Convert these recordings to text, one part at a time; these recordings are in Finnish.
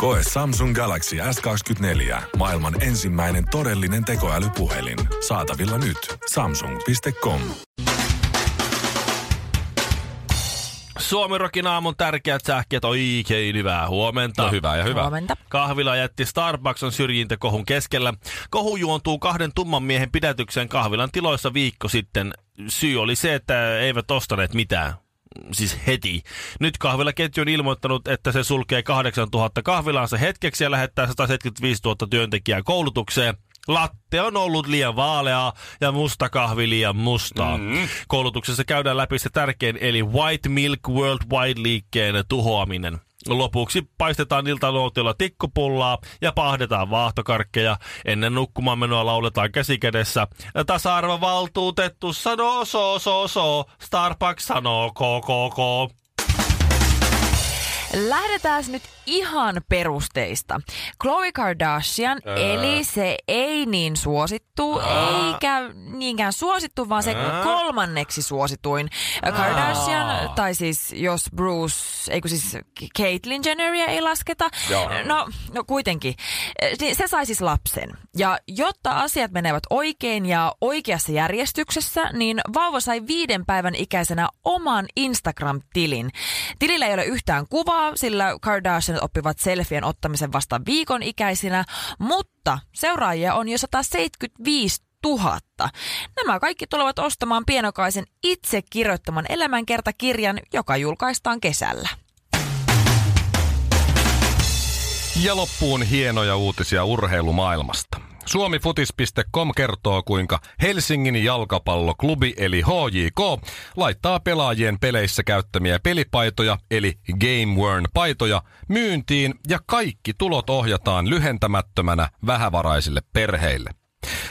Koe Samsung Galaxy S24. Maailman ensimmäinen todellinen tekoälypuhelin. Saatavilla nyt. Samsung.com. Suomirokin aamun tärkeät sähkeet oikein hyvää huomenta. No hyvää ja hyvää. Huomenta. Kahvila jätti Starbucksin syrjintäkohun keskellä. Kohu juontuu kahden tumman miehen pidätykseen kahvilan tiloissa viikko sitten. Syy oli se, että eivät ostaneet mitään. Siis heti. Nyt kahvilaketju on ilmoittanut, että se sulkee 8000 kahvilaansa hetkeksi ja lähettää 175 000 työntekijää koulutukseen. Latte on ollut liian vaaleaa ja musta kahvi liian mustaa. Mm. Koulutuksessa käydään läpi se tärkein eli White Milk Worldwide-liikkeen tuhoaminen. Lopuksi paistetaan iltaluotilla tikkupullaa ja pahdetaan vaahtokarkkeja. Ennen nukkumaan menoa lauletaan käsikädessä. Tasa-arvovaltuutettu sanoo so so so, Starbucks sanoo KKK. Lähdetään nyt ihan perusteista. Khloe Kardashian, Ää. eli se ei niin suosittu, eikä niinkään suosittu, vaan se kolmanneksi suosituin Kardashian, tai siis jos Bruce, eikö siis Caitlyn Jenneria ei lasketa. Joo. No, no kuitenkin. Se sai siis lapsen. Ja jotta asiat menevät oikein ja oikeassa järjestyksessä, niin vauva sai viiden päivän ikäisenä oman Instagram-tilin. Tilillä ei ole yhtään kuvaa, sillä Kardashian oppivat selfien ottamisen vasta viikon ikäisinä, mutta seuraajia on jo 175 000. Nämä kaikki tulevat ostamaan pienokaisen itse kirjoittaman elämänkertakirjan, joka julkaistaan kesällä. Ja loppuun hienoja uutisia urheilumaailmasta. Suomifutis.com kertoo, kuinka Helsingin jalkapalloklubi eli HJK laittaa pelaajien peleissä käyttämiä pelipaitoja eli Game Worn paitoja myyntiin ja kaikki tulot ohjataan lyhentämättömänä vähävaraisille perheille.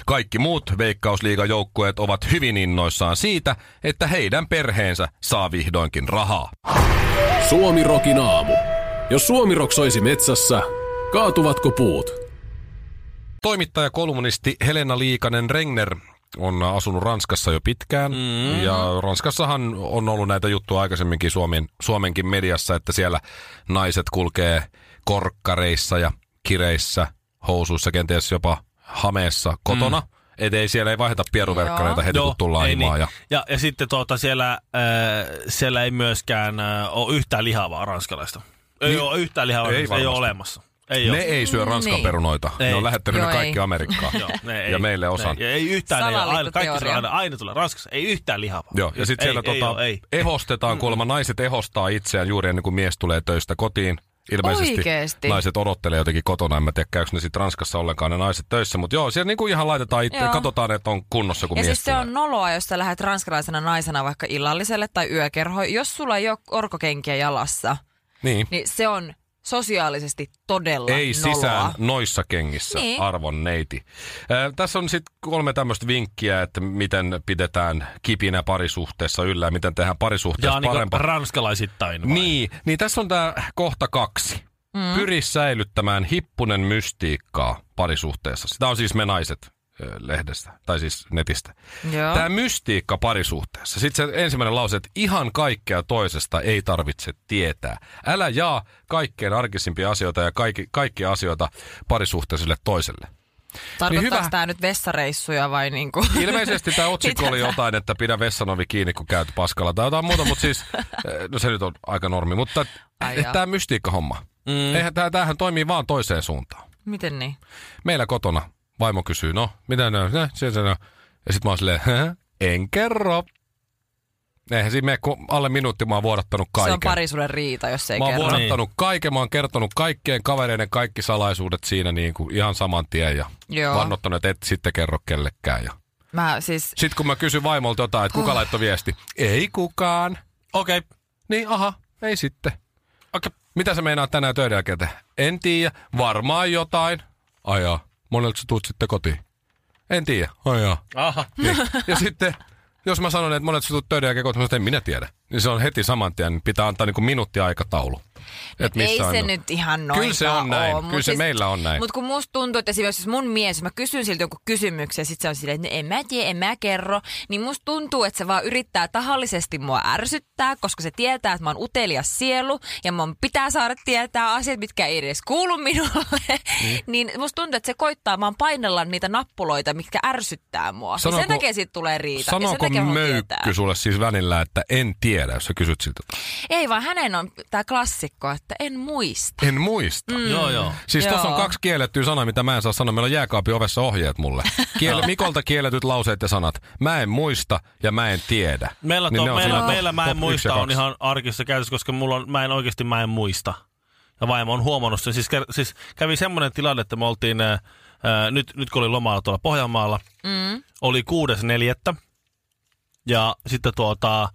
Kaikki muut Veikkausliigajoukkueet ovat hyvin innoissaan siitä, että heidän perheensä saa vihdoinkin rahaa. Suomi Rokin aamu. Jos Suomi Rock soisi metsässä, kaatuvatko puut? Toimittaja kolumnisti Helena Liikanen Regner on asunut Ranskassa jo pitkään. Mm. Ja Ranskassahan on ollut näitä juttuja aikaisemminkin Suomen, Suomenkin mediassa, että siellä naiset kulkee korkkareissa ja kireissä, housuissa, kenties jopa hameessa kotona. Mm. Et ei siellä ei vaihdeta pieruverkkareita heti kun tullaan ei imaan. niin. Ja, ja, ja sitten tuota, siellä, äh, siellä ei myöskään äh, ole yhtään lihavaa ranskalaista. Ei Niin. ole yhtään lihavaa, Ei ei, ole olemassa. Ei ne ole. ei syö ranskan Niin. perunoita. Ne Ei. on lähettänyt Joo, ne kaikki ei. Amerikkaan. Joo, ne ja meille osan. Ne, ja ei yhtään, ei ole, aina, kaikki tulee aina, aina tulee Ranskassa, ei yhtään lihavaa. Joo, ja sitten Ei, siellä ei tota, ole, ei. ehostetaan kuulemma, naiset ehostaa itseään juuri ennen kuin mies tulee töistä kotiin. Ilmeisesti Oikeesti? naiset odottelee jotenkin kotona, en mä tiedä käykö ne sitten Ranskassa ollenkaan ne naiset töissä, mutta joo, siellä niinku ihan laitetaan itse, Joo. katsotaan, että on kunnossa, kun Ja mies siis se on noloa, jos sä lähdet ranskalaisena naisena vaikka illalliselle tai yökerhoon. Jos sulla ei ole orkokenkiä jalassa, Niin. niin se on sosiaalisesti todella Ei noloa. sisään noissa kengissä, Niin. arvon neiti. Äh, tässä on sitten kolme tämmöistä vinkkiä, että miten pidetään kipinä parisuhteessa yllä ja miten tehdään parisuhteessa Ja niin parempaa. ranskalaisittain. vai? Niin, niin tässä on tämä kohta kaksi. Mm. Pyri säilyttämään hippunen mystiikkaa parisuhteessa. Sitä on siis me naiset lehdestä, tai siis netistä. Joo. Tämä mystiikka parisuhteessa. Sitten se ensimmäinen lause, että ihan kaikkea toisesta ei tarvitse tietää. Älä jaa kaikkein arkisimpia asioita ja kaikki, kaikkia asioita parisuhteiselle toiselle. Tarkoittaako Niin hyvä. niin tämä nyt vessareissuja vai niinku? Ilmeisesti tämä otsikko oli jotain, että pidä vessanovi kiinni, kun käyt paskalla tai jotain muuta, mutta siis, no se nyt on aika normi, mutta tämä mystiikka-homma, mm. eihän tämä, tämähän toimii vaan toiseen suuntaan. Miten niin? Meillä kotona vaimo kysyy, no, mitä ne on, se, se, ne on. ja sitten mä oon silleen, "Hä? en kerro. Eihän siinä mene, kun alle minuutti mä oon vuodattanut Se on kaiken. parisuuden riita, jos ei Mä oon kerro. vuodattanut kaiken, mä oon kertonut kaikkien kavereiden kaikki salaisuudet siinä niin kuin ihan saman tien ja Joo. vannottanut, että et sitten kerro kellekään. Ja Mä siis, sitten kun mä kysyn vaimolta jotain, että kuka laittoi viesti, ei kukaan. Okei. Okay. Niin, aha, ei sitten. Okay. Mitä sä meinaa tänään töiden jälkeen? En tiedä, varmaan jotain. Ajaa, monelta sä tuut sitten kotiin? En tiedä, ajaa. Aha. Niin. Ja sitten, jos mä sanon, että monet tutut töiden jälkeen, kotiin, mä sanon, että en minä tiedä. Niin se on heti saman tien, niin pitää antaa niinku minuutti aikataulu. Et Ei se on- nyt ihan noin. Kyllä se on näin. Kyllä se meillä on näin. Mutta kun musta tuntuu, että esimerkiksi jos mun mies, jos mä kysyn siltä jonkun kysymyksen ja sit se on silleen, että no en mä tiedä, en mä kerro, niin musta tuntuu, että se vaan yrittää tahallisesti mua ärsyttää, koska se tietää, että mä oon utelias sielu ja mun pitää saada tietää asiat, mitkä ei edes kuulu minulle. Niin, niin musta tuntuu, että se koittaa vaan painella niitä nappuloita, mitkä ärsyttää mua. ja Sanooko- sen takia siitä tulee riita. ja Sanooko möykky tietää. sulle siis välillä, että en tiedä, jos sä kysyt siltä? Ei vaan hänen on tämä klassikko, että en muista. En muista. Mm. Joo, joo. Siis Joo. tuossa on kaksi kiellettyä sanaa, mitä mä en saa sanoa. Meillä on jääkaapin ovessa ohjeet mulle. Kiel- Mikolta kielletyt lauseet ja sanat. Mä en muista ja mä en tiedä. Meillä, Niin to, meillä, meillä top- mä en muista on ihan arkissa käytössä, koska mulla on, mä en oikeasti mä en muista. Ja vaimo on huomannut sen. Siis, siis kävi semmoinen tilanne, että me oltiin, ää, ää, nyt, nyt kun oli lomalla tuolla Pohjanmaalla, Mm. oli kuudes neljättä. Ja sitten tuota,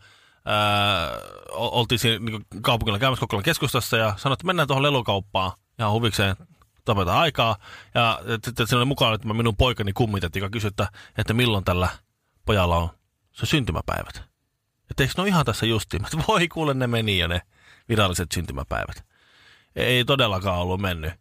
o- oltiin siinä niin kaupungilla käymässä Kokkolan keskustassa ja sanoi, että mennään tuohon lelukauppaan ihan huvikseen tapetaan aikaa. Ja sitten siinä oli mukana että minun poikani kummitet, joka kysyi, että, että milloin tällä pojalla on se syntymäpäivät. Että eikö ne ole ihan tässä justiin? Että voi kuule, ne meni jo ne viralliset syntymäpäivät. Ei todellakaan ollut mennyt.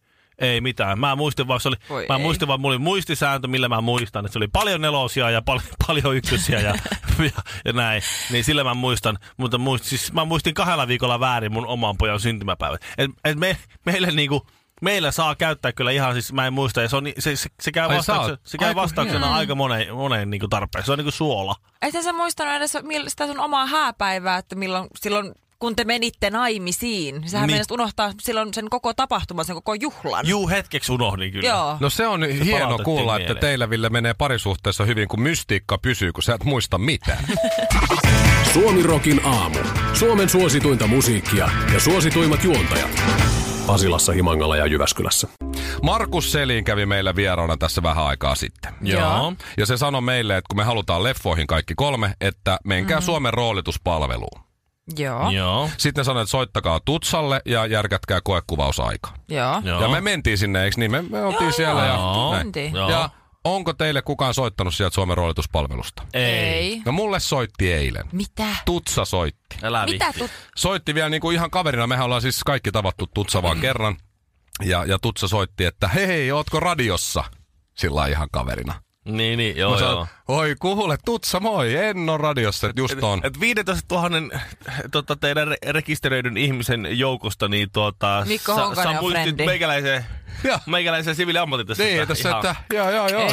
Ei mitään. Mä muistin vaan, se oli, Voi mä ei. muistin vaan, mulla oli muistisääntö, millä mä muistan, että se oli paljon nelosia ja pal- paljon ykkösiä ja, ja, ja, näin. Niin sillä mä muistan, mutta muist, siis mä muistin kahdella viikolla väärin mun oman pojan syntymäpäivät. Et, et me, meille niinku, meillä saa käyttää kyllä ihan, siis mä en muista, ja se, on, se, se, se käy, Ai vastauksen, saat. se käy Aiku vastauksena aika moneen, moneen niinku tarpeeseen. Se on niinku suola. Etkä sä muistanut edes sitä sun omaa hääpäivää, että milloin, silloin kun te menitte naimisiin. Sähän Niin. niin. unohtaa silloin sen koko tapahtuman, sen koko juhlan. Juu, hetkeksi unohdin kyllä. Joo. No se on hieno palautettiin kuulla, että mieleen. teillä Ville menee parisuhteessa hyvin, kun mystiikka pysyy, kun sä et muista mitään. Suomirokin aamu. Suomen suosituinta musiikkia ja suosituimmat juontajat. Pasilassa, Himangalla ja Jyväskylässä. Markus Selin kävi meillä vieraana tässä vähän aikaa sitten. Joo. Ja se sanoi meille, että kun me halutaan leffoihin kaikki kolme, että menkää mm-hmm. Suomen roolituspalveluun. Joo. Joo. Sitten ne sanoi, että soittakaa Tutsalle ja järkätkää koekuvausaika. Joo. Joo. Ja me mentiin sinne, eikö niin? Me, me oltiin Joo, siellä joo. ja näin. Joo. Ja onko teille kukaan soittanut sieltä Suomen roolituspalvelusta? Ei. No mulle soitti eilen. Mitä? Tutsa soitti. Älä Mitä viitti. tu- Soitti vielä niin kuin ihan kaverina. Mehän ollaan siis kaikki tavattu Tutsa vaan kerran. Ja, ja Tutsa soitti, että hei, ootko radiossa? Sillä ihan kaverina. Niin, niin, joo, Mä joo. oi kuule, Tutsa, moi, en ole radiossa, että just on. Et 15 000 tota, teidän re- rekisteröidyn ihmisen joukosta, niin tuota... Mikko Honkanen on muistit frendi. meikäläisen, Joo. meikäläisen siviiliammatin tässä. Niin, tässä, että joo, joo, joo. Ja,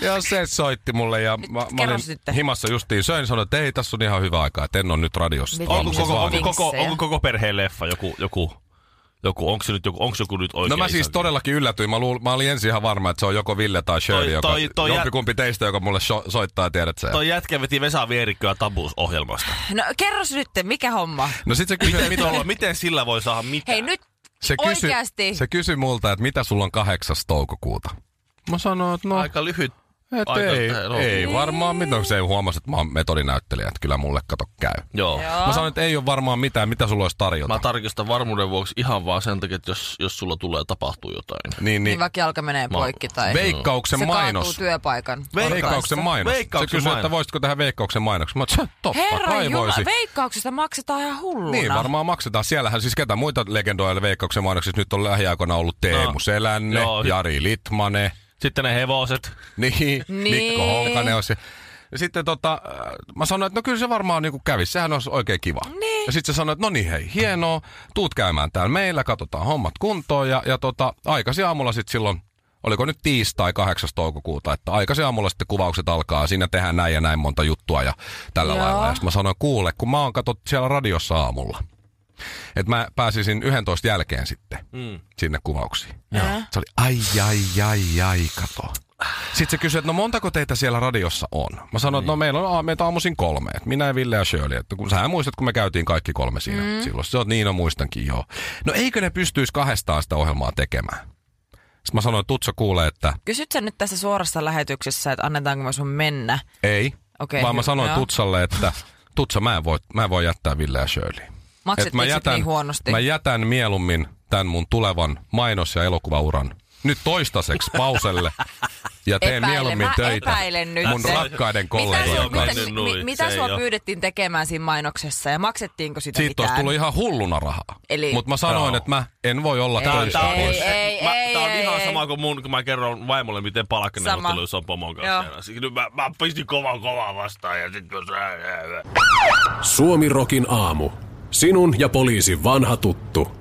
Joo. ja se soitti mulle ja mä, mä olin sitten. himassa justiin söin, sanoin, että ei, tässä on ihan hyvä aika, että en ole nyt radiossa. Onko koko, onko, koko, onko koko perheen leffa joku, joku, joku onko se nyt joku, onko joku nyt oikein No mä siis isäntä? todellakin yllätyin. Mä, luul, mä olin ensin ihan varma, että se on joko Ville tai Shirley, Toi- joka, toi- toi jä- jompikumpi teistä, joka mulle so, soittaa, tiedät sä. Toi jätkä veti Vesa Vierikköä tabuusohjelmasta. No kerros nyt, mikä homma? No sit se kysyi, Miten, mitä, tuolla, miten sillä voi saada mitään? Hei nyt se kysyi, oikeasti. se kysyi multa, että mitä sulla on 8. toukokuuta. Mä sanoin, että no, Aika lyhyt. Et aika- ei, no. ei varmaan mitään. Se huomasi, että mä oon metodinäyttelijä, että kyllä mulle kato käy. Joo. Joo. Mä sanoin, että ei ole varmaan mitään, mitä sulla olisi tarjota. Mä tarkistan varmuuden vuoksi ihan vaan sen takia, että jos, jos sulla tulee tapahtuu jotain. niin, Niin niin. vaikka jalka menee poikki tai Veikkauksen se mainos. kaatuu työpaikan. Veikkauksen mainos. Veikkauksen se kysyi, mainos. että voisitko tehdä veikkauksen mainoksen. Mä sanoin, totta Herra kai Jumala, voisi. veikkauksesta maksetaan ihan hulluna. Niin, varmaan maksetaan. Siellähän siis ketä muita legendoja veikkauksen mainoksissa nyt on lähiaikoina ollut Teemu No. Selänne, Joo. Jari Litmanen, Sitten ne hevoset. niin, Niin. Mikko Honkanen on se. Ja sitten tota, äh, mä sanoin, että no kyllä se varmaan niinku kävisi, sehän olisi oikein kiva. Niin. Ja sitten se sanoi, että no niin hei, hienoa, tuut käymään täällä meillä, katsotaan hommat kuntoon. Ja, ja tota, aikaisin aamulla sitten silloin, oliko nyt tiistai 8. toukokuuta, että aikaisin aamulla sitten kuvaukset alkaa, siinä tehdään näin ja näin monta juttua ja tällä Joo. lailla. Ja sitten mä sanoin, kuule, kun mä oon katsot siellä radiossa aamulla, että mä pääsisin 11 jälkeen sitten Mm. sinne kuvauksiin. Ää? Se oli ai, ai, ai, ai, kato. Sitten se kysyi, että no montako teitä siellä radiossa on? Mä sanoin, että no meillä on meitä aamuisin kolme. Että minä ja Ville ja Shirley. Että kun sä muistat, kun me käytiin kaikki kolme siinä mm. silloin. Se on niin, no muistankin joo. No eikö ne pystyisi kahdestaan sitä ohjelmaa tekemään? Sitten mä sanoin, että Tutsa kuulee, että Kysyt sä nyt tässä suorassa lähetyksessä, että annetaanko mä sun mennä? ei. Okei, vaan mä hyvä, sanoin joo. Tutsalle, että Tutsa, mä en voi, mä en voi jättää Ville ja Shirley. Et Maksettiin sit niin huonosti. mä jätän mieluummin tämän mun tulevan mainos- ja elokuvauran nyt toistaiseksi pauselle ja teen Epäile, mieluummin mä töitä epäilen nyt mun se. rakkaiden Mitä, kollegojen sua- mitä, kanssa. mennyt mi, nuin, mitä se sua ei pyydettiin tekemään siinä mainoksessa ja maksettiinko sitä Siitä mitään? olisi tullut ihan hulluna rahaa. Eli- Mutta mä sanoin, Joo. että mä en voi olla Ei, töissä ei, pois. ei, mä, ei, tää on ei, ihan ei. sama kuin mun, kun mä kerron vaimolle, miten palkkaneuvotteluissa on pomon Joo. kanssa. kerran. Nyt mä, mä pistin kovaa kovaa vastaan ja sit kun Suomi Rokin aamu. Sinun ja poliisin vanha tuttu.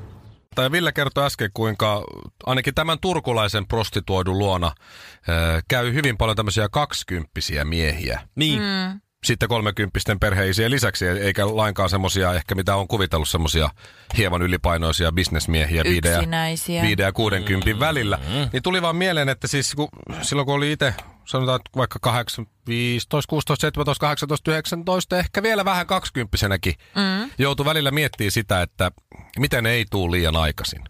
Tai Ville kertoi äsken, kuinka ainakin tämän turkulaisen prostituoidun luona äh, käy hyvin paljon tämmöisiä kaksikymppisiä miehiä. Niin. Mm. Sitten kolmekymppisten perheisiä lisäksi, eikä lainkaan semmoisia ehkä mitä on kuvitellut semmoisia hieman ylipainoisia bisnesmiehiä viiden ja, viiden ja kuudenkympin välillä. Niin tuli vaan mieleen, että siis kun, silloin kun oli itse sanotaan että vaikka 8, 15, 16, 17, 18, 19, ehkä vielä vähän kaksikymppisenäkin, mm. joutui välillä miettimään sitä, että miten ei tuu liian aikaisin.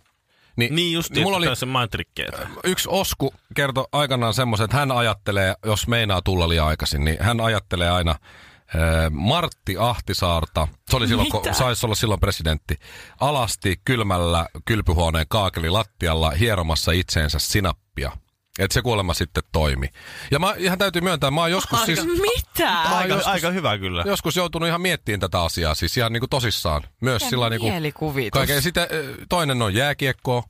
Niin just, mulla oli se yksi Osku kertoi aikanaan semmoisen, että hän ajattelee, jos meinaa tulla liian aikaisin, niin hän ajattelee aina äh, Martti Ahtisaarta, se oli silloin, kun Mitä? saisi olla silloin presidentti, alasti kylmällä kylpyhuoneen kaakeli lattialla hieromassa itseensä sinappia. Että se kuulemma sitten toimi. Ja mä ihan täytyy myöntää, mä oon joskus siis... Mitä? Mä oon Aika, joskus- aika hyvä kyllä. Joskus joutunut ihan miettimään tätä asiaa, siis ihan niinku tosissaan. Myös sillä niinku... Kaiken. Sitten toinen on jääkiekko,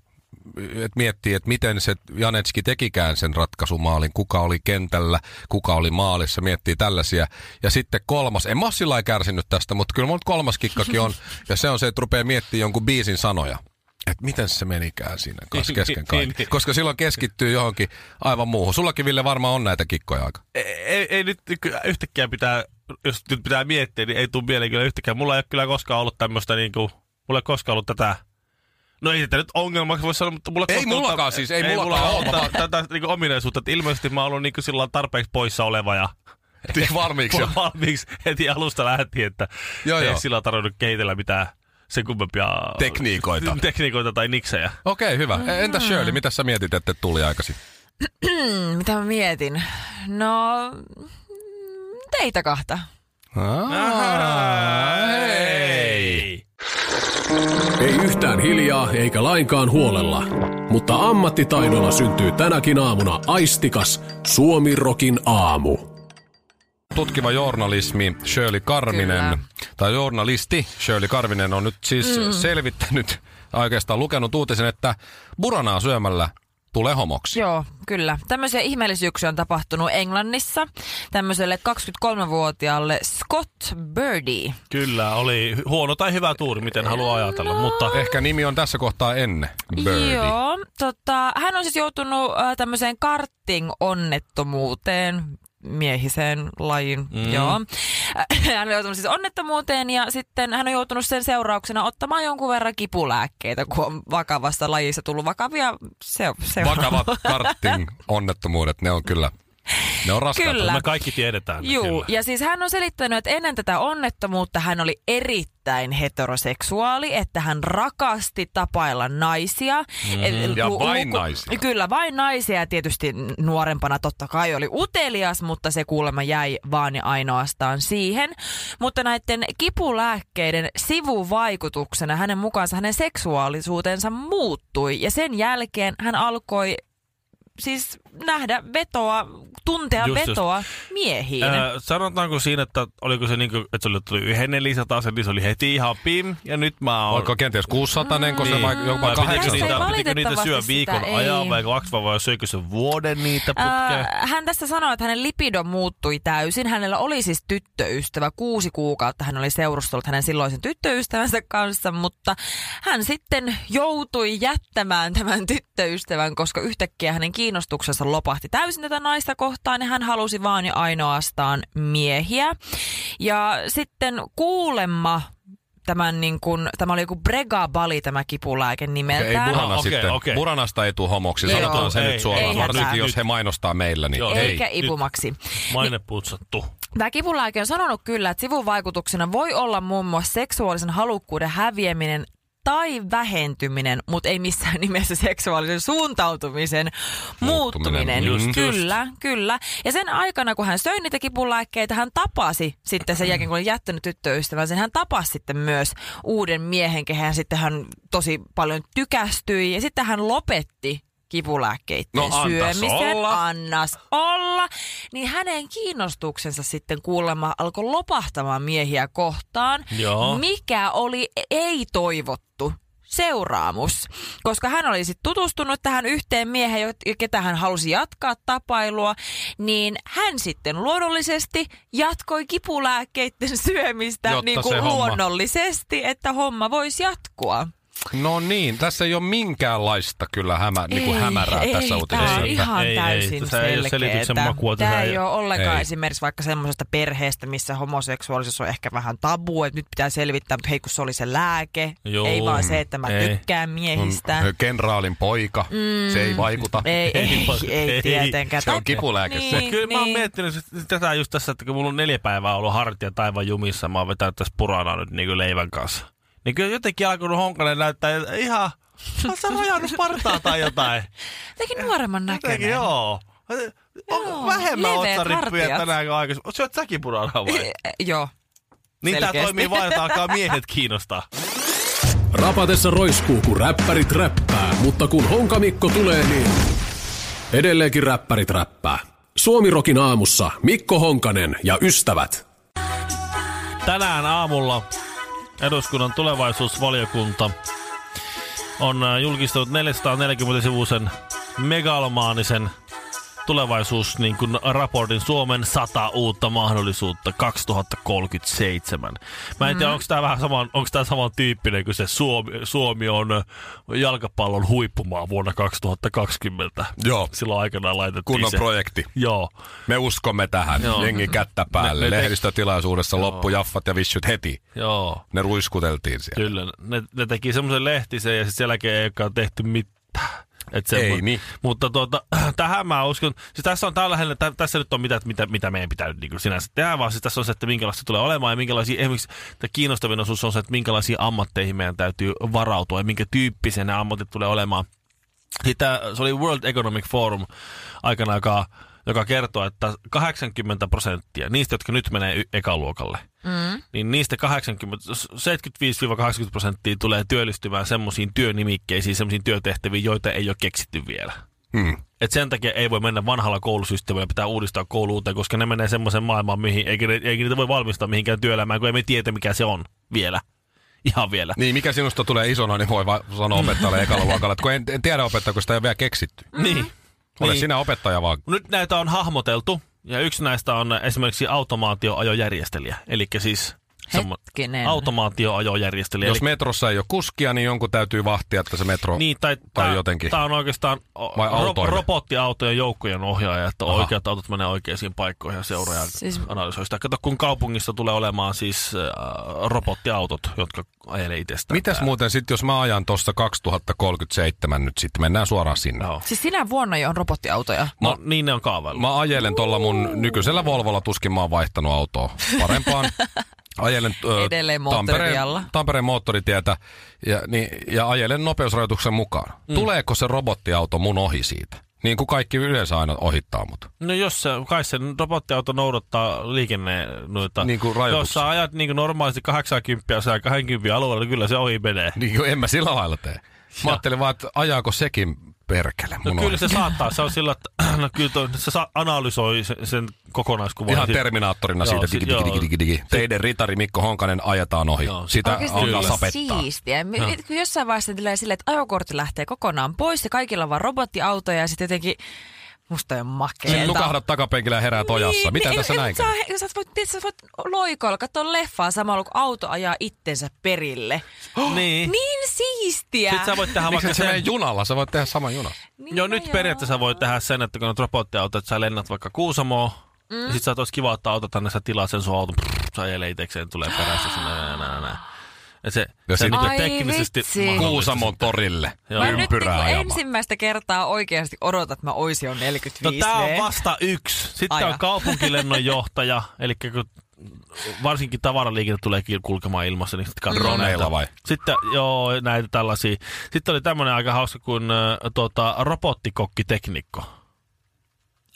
että miettii, että miten se Janetski tekikään sen ratkaisumaalin, kuka oli kentällä, kuka oli maalissa, miettii tällaisia. Ja sitten kolmas, en mä ole sillä kärsinyt tästä, mutta kyllä nyt kolmas kikkakin on, ja se on se, että rupeaa miettimään jonkun biisin sanoja. Että miten se menikään siinä kesken Niin, kaiken. niin. Koska silloin keskittyy johonkin aivan muuhun. Sullakin Ville varmaan on näitä kikkoja aika. Ei, ei, ei nyt yhtäkkiä pitää, jos nyt pitää miettiä, niin ei tule mieleen kyllä yhtäkään. Mulla ei ole kyllä koskaan ollut tämmöistä niinku, mulla ei koskaan ollut tätä No ei tätä nyt ongelmaksi voi sanoa, mutta mulla Ei mullakaan siis, ei mulla mullakaan ole ole. tätä, tätä niinku ominaisuutta, että ilmeisesti mä oon ollut niinku sillä tarpeeksi poissa oleva ja Niin valmiiksi jo. valmiiksi heti alusta lähtien, että Joo, ei joo. sillä tarvinnut kehitellä mitään sen kummempia Tekniikoita. tekniikoita tai niksejä. Okei, hyvä. Entäs Shirley, mitä sä mietit, että tuli aikaisin? Hmm, mitä mä mietin? No, teitä kahta. Hei! Ei yhtään hiljaa eikä lainkaan huolella, mutta ammattitaidolla syntyy tänäkin aamuna aistikas Suomi Rokin aamu. Tutkiva journalismi Shirley Karvinen, Kyllä. tai journalisti Shirley Karvinen on nyt siis mm. selvittänyt, oikeastaan lukenut uutisen, että buranaa syömällä tulee homoksi. Joo, kyllä. Tämmöisiä ihmeellisyyksiä on tapahtunut Englannissa tämmöiselle 23-vuotiaalle Scott Birdie. Kyllä, oli huono tai hyvä tuuri, miten haluaa ajatella, mutta Ehkä nimi on tässä kohtaa ennen Birdie. Joo, tota, hän on siis joutunut äh, tämmöiseen karting-onnettomuuteen, miehiseen lajin, mm. joo. Äh, Hän on joutunut siis onnettomuuteen ja sitten hän on joutunut sen seurauksena ottamaan jonkun verran kipulääkkeitä, kun on vakavasta lajissa tullut vakavia se, se Vakavat karting-onnettomuudet, ne on kyllä, ne on raskaita. Kyllä. me kaikki tiedetään. Juu, kyllä. ja siis hän on selittänyt, että ennen tätä onnettomuutta hän oli erittäin heteroseksuaali, että hän rakasti tapailla naisia. Mm-hmm. Ja vain naisia. Kyllä, vain naisia ja tietysti nuorempana totta kai oli utelias, mutta se kuulemma jäi vaan ja ainoastaan siihen. Mutta näiden kipulääkkeiden sivuvaikutuksena hänen mukaansa hänen seksuaalisuutensa muuttui ja sen jälkeen hän alkoi siis nähdä vetoa, tuntea Just, just. vetoa miehiin. Ää, sanotaanko siinä, että oliko se niinku, että se oli tuli yhden 400, niin se oli heti ihan pim, ja nyt mä oon... Oliko kenties 600, kun se Niin. vai, jopa Vai pitikö Tässä ei niitä, 800? pitikö niitä syö viikon sitä ajan ei. vai kaksi vai söikö se vuoden niitä putkeen? Hän tästä sanoi, että hänen lipido muuttui täysin. Hänellä oli siis tyttöystävä. Kuusi kuukautta hän oli seurustellut hänen silloisen tyttöystävänsä kanssa, mutta hän sitten joutui jättämään tämän tyttöystävän, koska yhtäkkiä hänen kiinnostuksensa lopahti täysin tätä naista kohtaan ja hän halusi vaan ja ainoastaan miehiä. Ja sitten kuulemma tämän niin kuin, tämä oli joku Bregabali tämä kipulääke Okei, nimeltään. ei burana No, okei, sitten. okei. Buranasta ei tule homoksi, Joo. sanotaan se Ei, nyt suoraan. ei Varsinkin hätää. jos he mainostaa meillä, niin Joo. ei. Eikä ipumaksi. Maine putsattu. Tämä kipulääke on sanonut kyllä, että sivuvaikutuksena voi olla muun muassa seksuaalisen halukkuuden häviäminen tai vähentyminen, mutta ei missään nimessä seksuaalisen suuntautumisen Muuttuminen. muuttuminen. Just, just. kyllä, kyllä. Ja sen aikana, kun hän söi niitä kipulääkkeitä, hän tapasi sitten sen jälkeen, kun oli jättänyt tyttöystävänsä, hän tapasi sitten myös uuden miehen, kehen sitten hän tosi paljon tykästyi. Ja sitten hän lopetti kipulääkkeiden No, syömisen, olla. annas olla, niin hänen kiinnostuksensa sitten kuulemma alkoi lopahtamaan miehiä kohtaan, Joo. mikä oli ei-toivottu seuraamus, koska hän oli sitten tutustunut tähän yhteen miehen, jo- ketä hän halusi jatkaa tapailua, niin hän sitten luonnollisesti jatkoi kipulääkkeiden syömistä Jotta niin kuin homma- luonnollisesti, että homma voisi jatkua. No niin, tässä ei ole minkäänlaista kyllä hämä, niin kuin Ei, hämärää ei, tässä uutisessa. Tämä on Ei, ihan ei, ei. täysin Tässä ei ole selityksen selkeetä. makua, Tämä tässä ei ei- ole ollenkaan ei. esimerkiksi vaikka semmoisesta perheestä, missä homoseksuaalisuus on ehkä vähän tabu, että nyt pitää selvittää, mutta hei kun se oli se lääke, Joo. ei vaan se, että mä Ei. tykkään miehistä. On kenraalin poika, mm. se ei vaikuta. Ei, ei, Ei, ei, ei. tietenkään. Se on kipulääke se. Niin, Kyllä mä oon niin. miettinyt tätä just tässä, että kun mulla on neljä päivää ollut hartia taivaan jumissa, mä oon vetänyt tässä puranaa nyt niin kuin leivän kanssa. Niin kyllä jotenkin alkanut Honkanen näyttää että ihan, on se rajannut partaa tai jotain. Jotenkin nuoremman näköinen. Jotenkin joo. Joo, On vähemmän otsarippuja tänään kuin aikaisemmin. Syöt säkin puranaa vai? Eh, Joo. Niin tää selkeästi. toimii vain, että alkaa miehet kiinnostaa. Rapatessa roiskuu, kun räppärit räppää, mutta kun Honkamikko tulee, niin edelleenkin räppärit räppää. Suomirokin aamussa Mikko Honkanen ja ystävät. Tänään aamulla eduskunnan tulevaisuusvaliokunta on äh, julkistanut 440-sivuisen megalomaanisen tulevaisuus niin kuin raportin Suomen 100 uutta mahdollisuutta 2037. Mä en tiedä, onko tämä vähän saman, onko tämä saman tyyppinen kuin se Suomi, Suomi on jalkapallon huippumaa vuonna 2020. Joo. Silloin aikanaan laitettiin Kunnon se. projekti. Joo. Me uskomme tähän. Joo. Jengi kättä päälle. Ne- ne Lehdistötilaisuudessa loppu jaffat ja vissyt heti. Joo. Ne ruiskuteltiin siellä. Kyllä, ne, ne teki semmoisen lehtisen ja sitten sen jälkeen ei olekaan tehty mitään. Et semmo- Ei niin. Mutta tuota, tähän mä uskon, siis tässä on tällä tä, tässä nyt on mitä, mitä, mitä meidän pitää nyt niin sinänsä tehdä, vaan siis tässä on se, että minkälaista se tulee olemaan ja minkälaisia, esimerkiksi kiinnostavin osuus on se, että minkälaisiin ammatteihin meidän täytyy varautua ja minkä tyyppisiä ne ammatit tulee olemaan. Sitä, se oli World Economic Forum aikana, joka, joka kertoo, että 80 prosenttia niistä, jotka nyt menee y- ekaluokalle, mm. niin niistä 80, 75-80 prosenttia tulee työllistymään semmoisiin työnimikkeisiin, semmoisiin työtehtäviin, joita ei ole keksitty vielä. Hmm. Et sen takia ei voi mennä vanhalla koulusysteemillä, pitää uudistaa kouluuteen, koska ne menee semmoisen maailmaan, mihin eikä, ne- eikä niitä voi valmistaa mihinkään työelämään, kun emme tiedä, mikä se on vielä. Ihan vielä. Niin, mikä sinusta tulee isona, niin voi va- sanoa opettajalle ekalla luokalla, että kun en, en tiedä opettaja, kun sitä ei ole vielä keksitty. Niin. Ole Niin. sinä opettaja vaan. Nyt näitä on hahmoteltu, ja yksi näistä on esimerkiksi automaatioajojärjestelijä. Eli siis Hetkinen. automaatioajojärjestelijä. Jos Eli, metrossa ei ole kuskia, niin jonkun täytyy vahtia, että se metro... niin, tai, tai tää- jotenkin. Tämä on oikeastaan Vai ro- robottiautojen joukkojen ohjaaja, että Aha. oikeat autot menee oikeisiin paikkoihin ja seuraa Siis- analysoi sitä. Kato, kun kaupungissa tulee olemaan siis äh, robottiautot, jotka ajelee itsestään. Mitäs täällä. muuten sitten, jos mä ajan tuossa 2037 nyt sitten, mennään suoraan sinne. Joo. Siis sinä vuonna jo on robottiautoja. No, niin ne on kaavaillut. Mä ajelen tuolla mun nykyisellä Volvolla, tuskin mä oon vaihtanut autoa parempaan. Ajelen ö, Edelleen Tampereen. Tampereen moottoritietä ja, niin, ja ajelen nopeusrajoituksen mukaan. Mm. Tuleeko se robottiauto mun ohi siitä? Niin kuin kaikki yleensä aina ohittaa mut. No jos se, kai se robottiauto noudattaa liikenne noita. Niin kuin jos rajoituksia. sä ajat niin kuin normaalisti 80 ja 20 alueella, niin kyllä se ohi menee. Niin kuin en mä sillä lailla tee. Mä ajattelin vaan, että ajaako sekin perkele No kyllä se saattaa. Se on sillä, että no kyllä toi, se sa- analysoi sen, sen kokonaiskuvan. Ihan terminaattorina siitä digi, digi, digi, digi, digi. Teidän ritari Mikko Honkanen ajetaan ohi. Joo. Sitä alkaa sapettaa. siistiä. Jossain vaiheessa tulee silleen, että ajokortti lähtee kokonaan pois ja kaikilla on vaan robottiautoja ja sitten jotenkin musta on makeeta. Sitten nukahdat takapenkillä ja heräät ojassa. Mitä tässä näin sä, käy? sä, voit, sä voit loikoilla, katsoa leffaa samalla kun auto ajaa itsensä perille. Niin. Niin siistiä. Sitten sä voit tehdä Miksi vaikka se menee sen. junalla? Sä voit tehdä saman junan. niin, Joo, no nyt periaatteessa voit tehdä sen, että kun on robottiauto, että sä lennät vaikka Kuusamoon, mm. ja sit sä oot kiva ottaa auto tänne, sä tilaat sen sun auton, sä ajelee itekseen, tulee perässä sinne, näin, näin, näin. Ja se, Ja se Ai teknisesti Kuusamon torille. Joo. Mä nyt Ympyrää niin ensimmäistä kertaa oikeasti odotan, että mä oisin jo 45 No tää on vasta yksi. Sitten Ai on kaupunkilennonjohtaja, eli kun varsinkin tavaraliikenne tulee kulkemaan ilmassa, niin sitten katsoo Droneilla näitä. vai? Sitten, joo, näitä tällaisia. Sitten oli tämmöinen aika hauska kuin äh, tota, robottikokkiteknikko.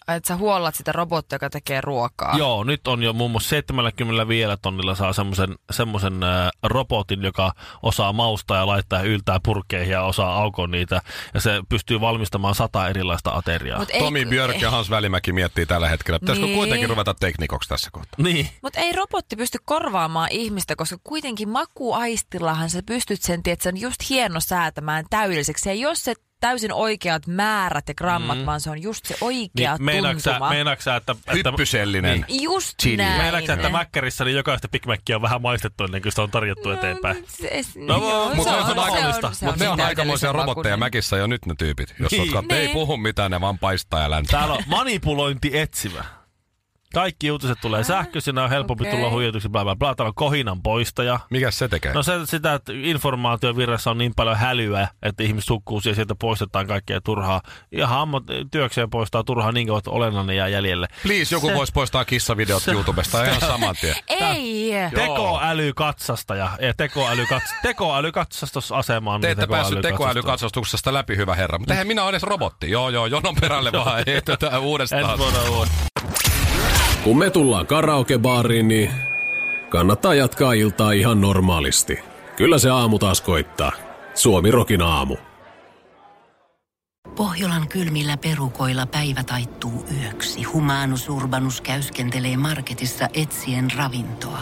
Että sä huollat sitä robottia, joka tekee ruokaa. Joo, nyt on jo muun muassa 70 vielä tonnilla saa semmoisen semmosen, äh, robotin, joka osaa maustaa ja laittaa ja yltää purkkeihin ja osaa aukoa niitä. Ja se pystyy valmistamaan sata erilaista ateriaa. Mut ei- Tomi Björk ja Hans Välimäki miettii tällä hetkellä. Pitäisikö Niin. kuitenkin ruveta teknikoksi tässä kohtaa? Niin. Mutta ei robotti pysty korvaamaan ihmistä, koska kuitenkin makuaistillahan sä pystyt sen, että sen just hieno säätämään täydelliseksi. Ja jos se täysin oikeat määrät ja grammat, mm. vaan se on just se oikea Niin, tuntuma. meinaatko sä, että... että Hyppysellinen. Niin. Just Chili. näin. Meinaatko että Mäkkärissä niin jokaista Big Macia on vähän maistettu ennen kuin sitä on tarjottu eteenpäin? Se, No, joo, mutta se se on se mahdollista. se Mutta ne on aikamoisia robotteja mäkissä jo nyt ne tyypit. Jos Niin. niin. oot, ei Niin. puhu mitään, ne vaan paistaa ja läntää. Täällä on manipulointi etsivä. Kaikki uutiset tulee sähköisenä, on helpompi okei. tulla huijatuksi, bla bla bla. Täällä on kohinan poistaja. Mikä se tekee? No se, sitä, että informaatiovirrassa on niin paljon hälyä, että ihmiset hukkuu siihen, sieltä poistetaan kaikkea turhaa. Ihan ammat, työkseen poistaa turhaa niin kauan, että olennainen jää jäljelle. Please, joku Se- voisi poistaa kissavideot se- YouTubesta ihan saman tien. Ei! Tekoälykatsastaja ja tekoälykats, tekoälykatsastusasema on Te ette päässyt tekoälykatsastuksesta läpi, hyvä herra. Mutta eihän minä ole edes robotti. Joo, joo, jonon perälle vaan. Ei tätä uudestaan. Kun me tullaan karaokebaariin, niin kannattaa jatkaa iltaa ihan normaalisti. Kyllä se aamu taas koittaa. Suomi Rokin aamu. Pohjolan kylmillä perukoilla päivä taittuu yöksi. Humanus Urbanus käyskentelee marketissa etsien ravintoa.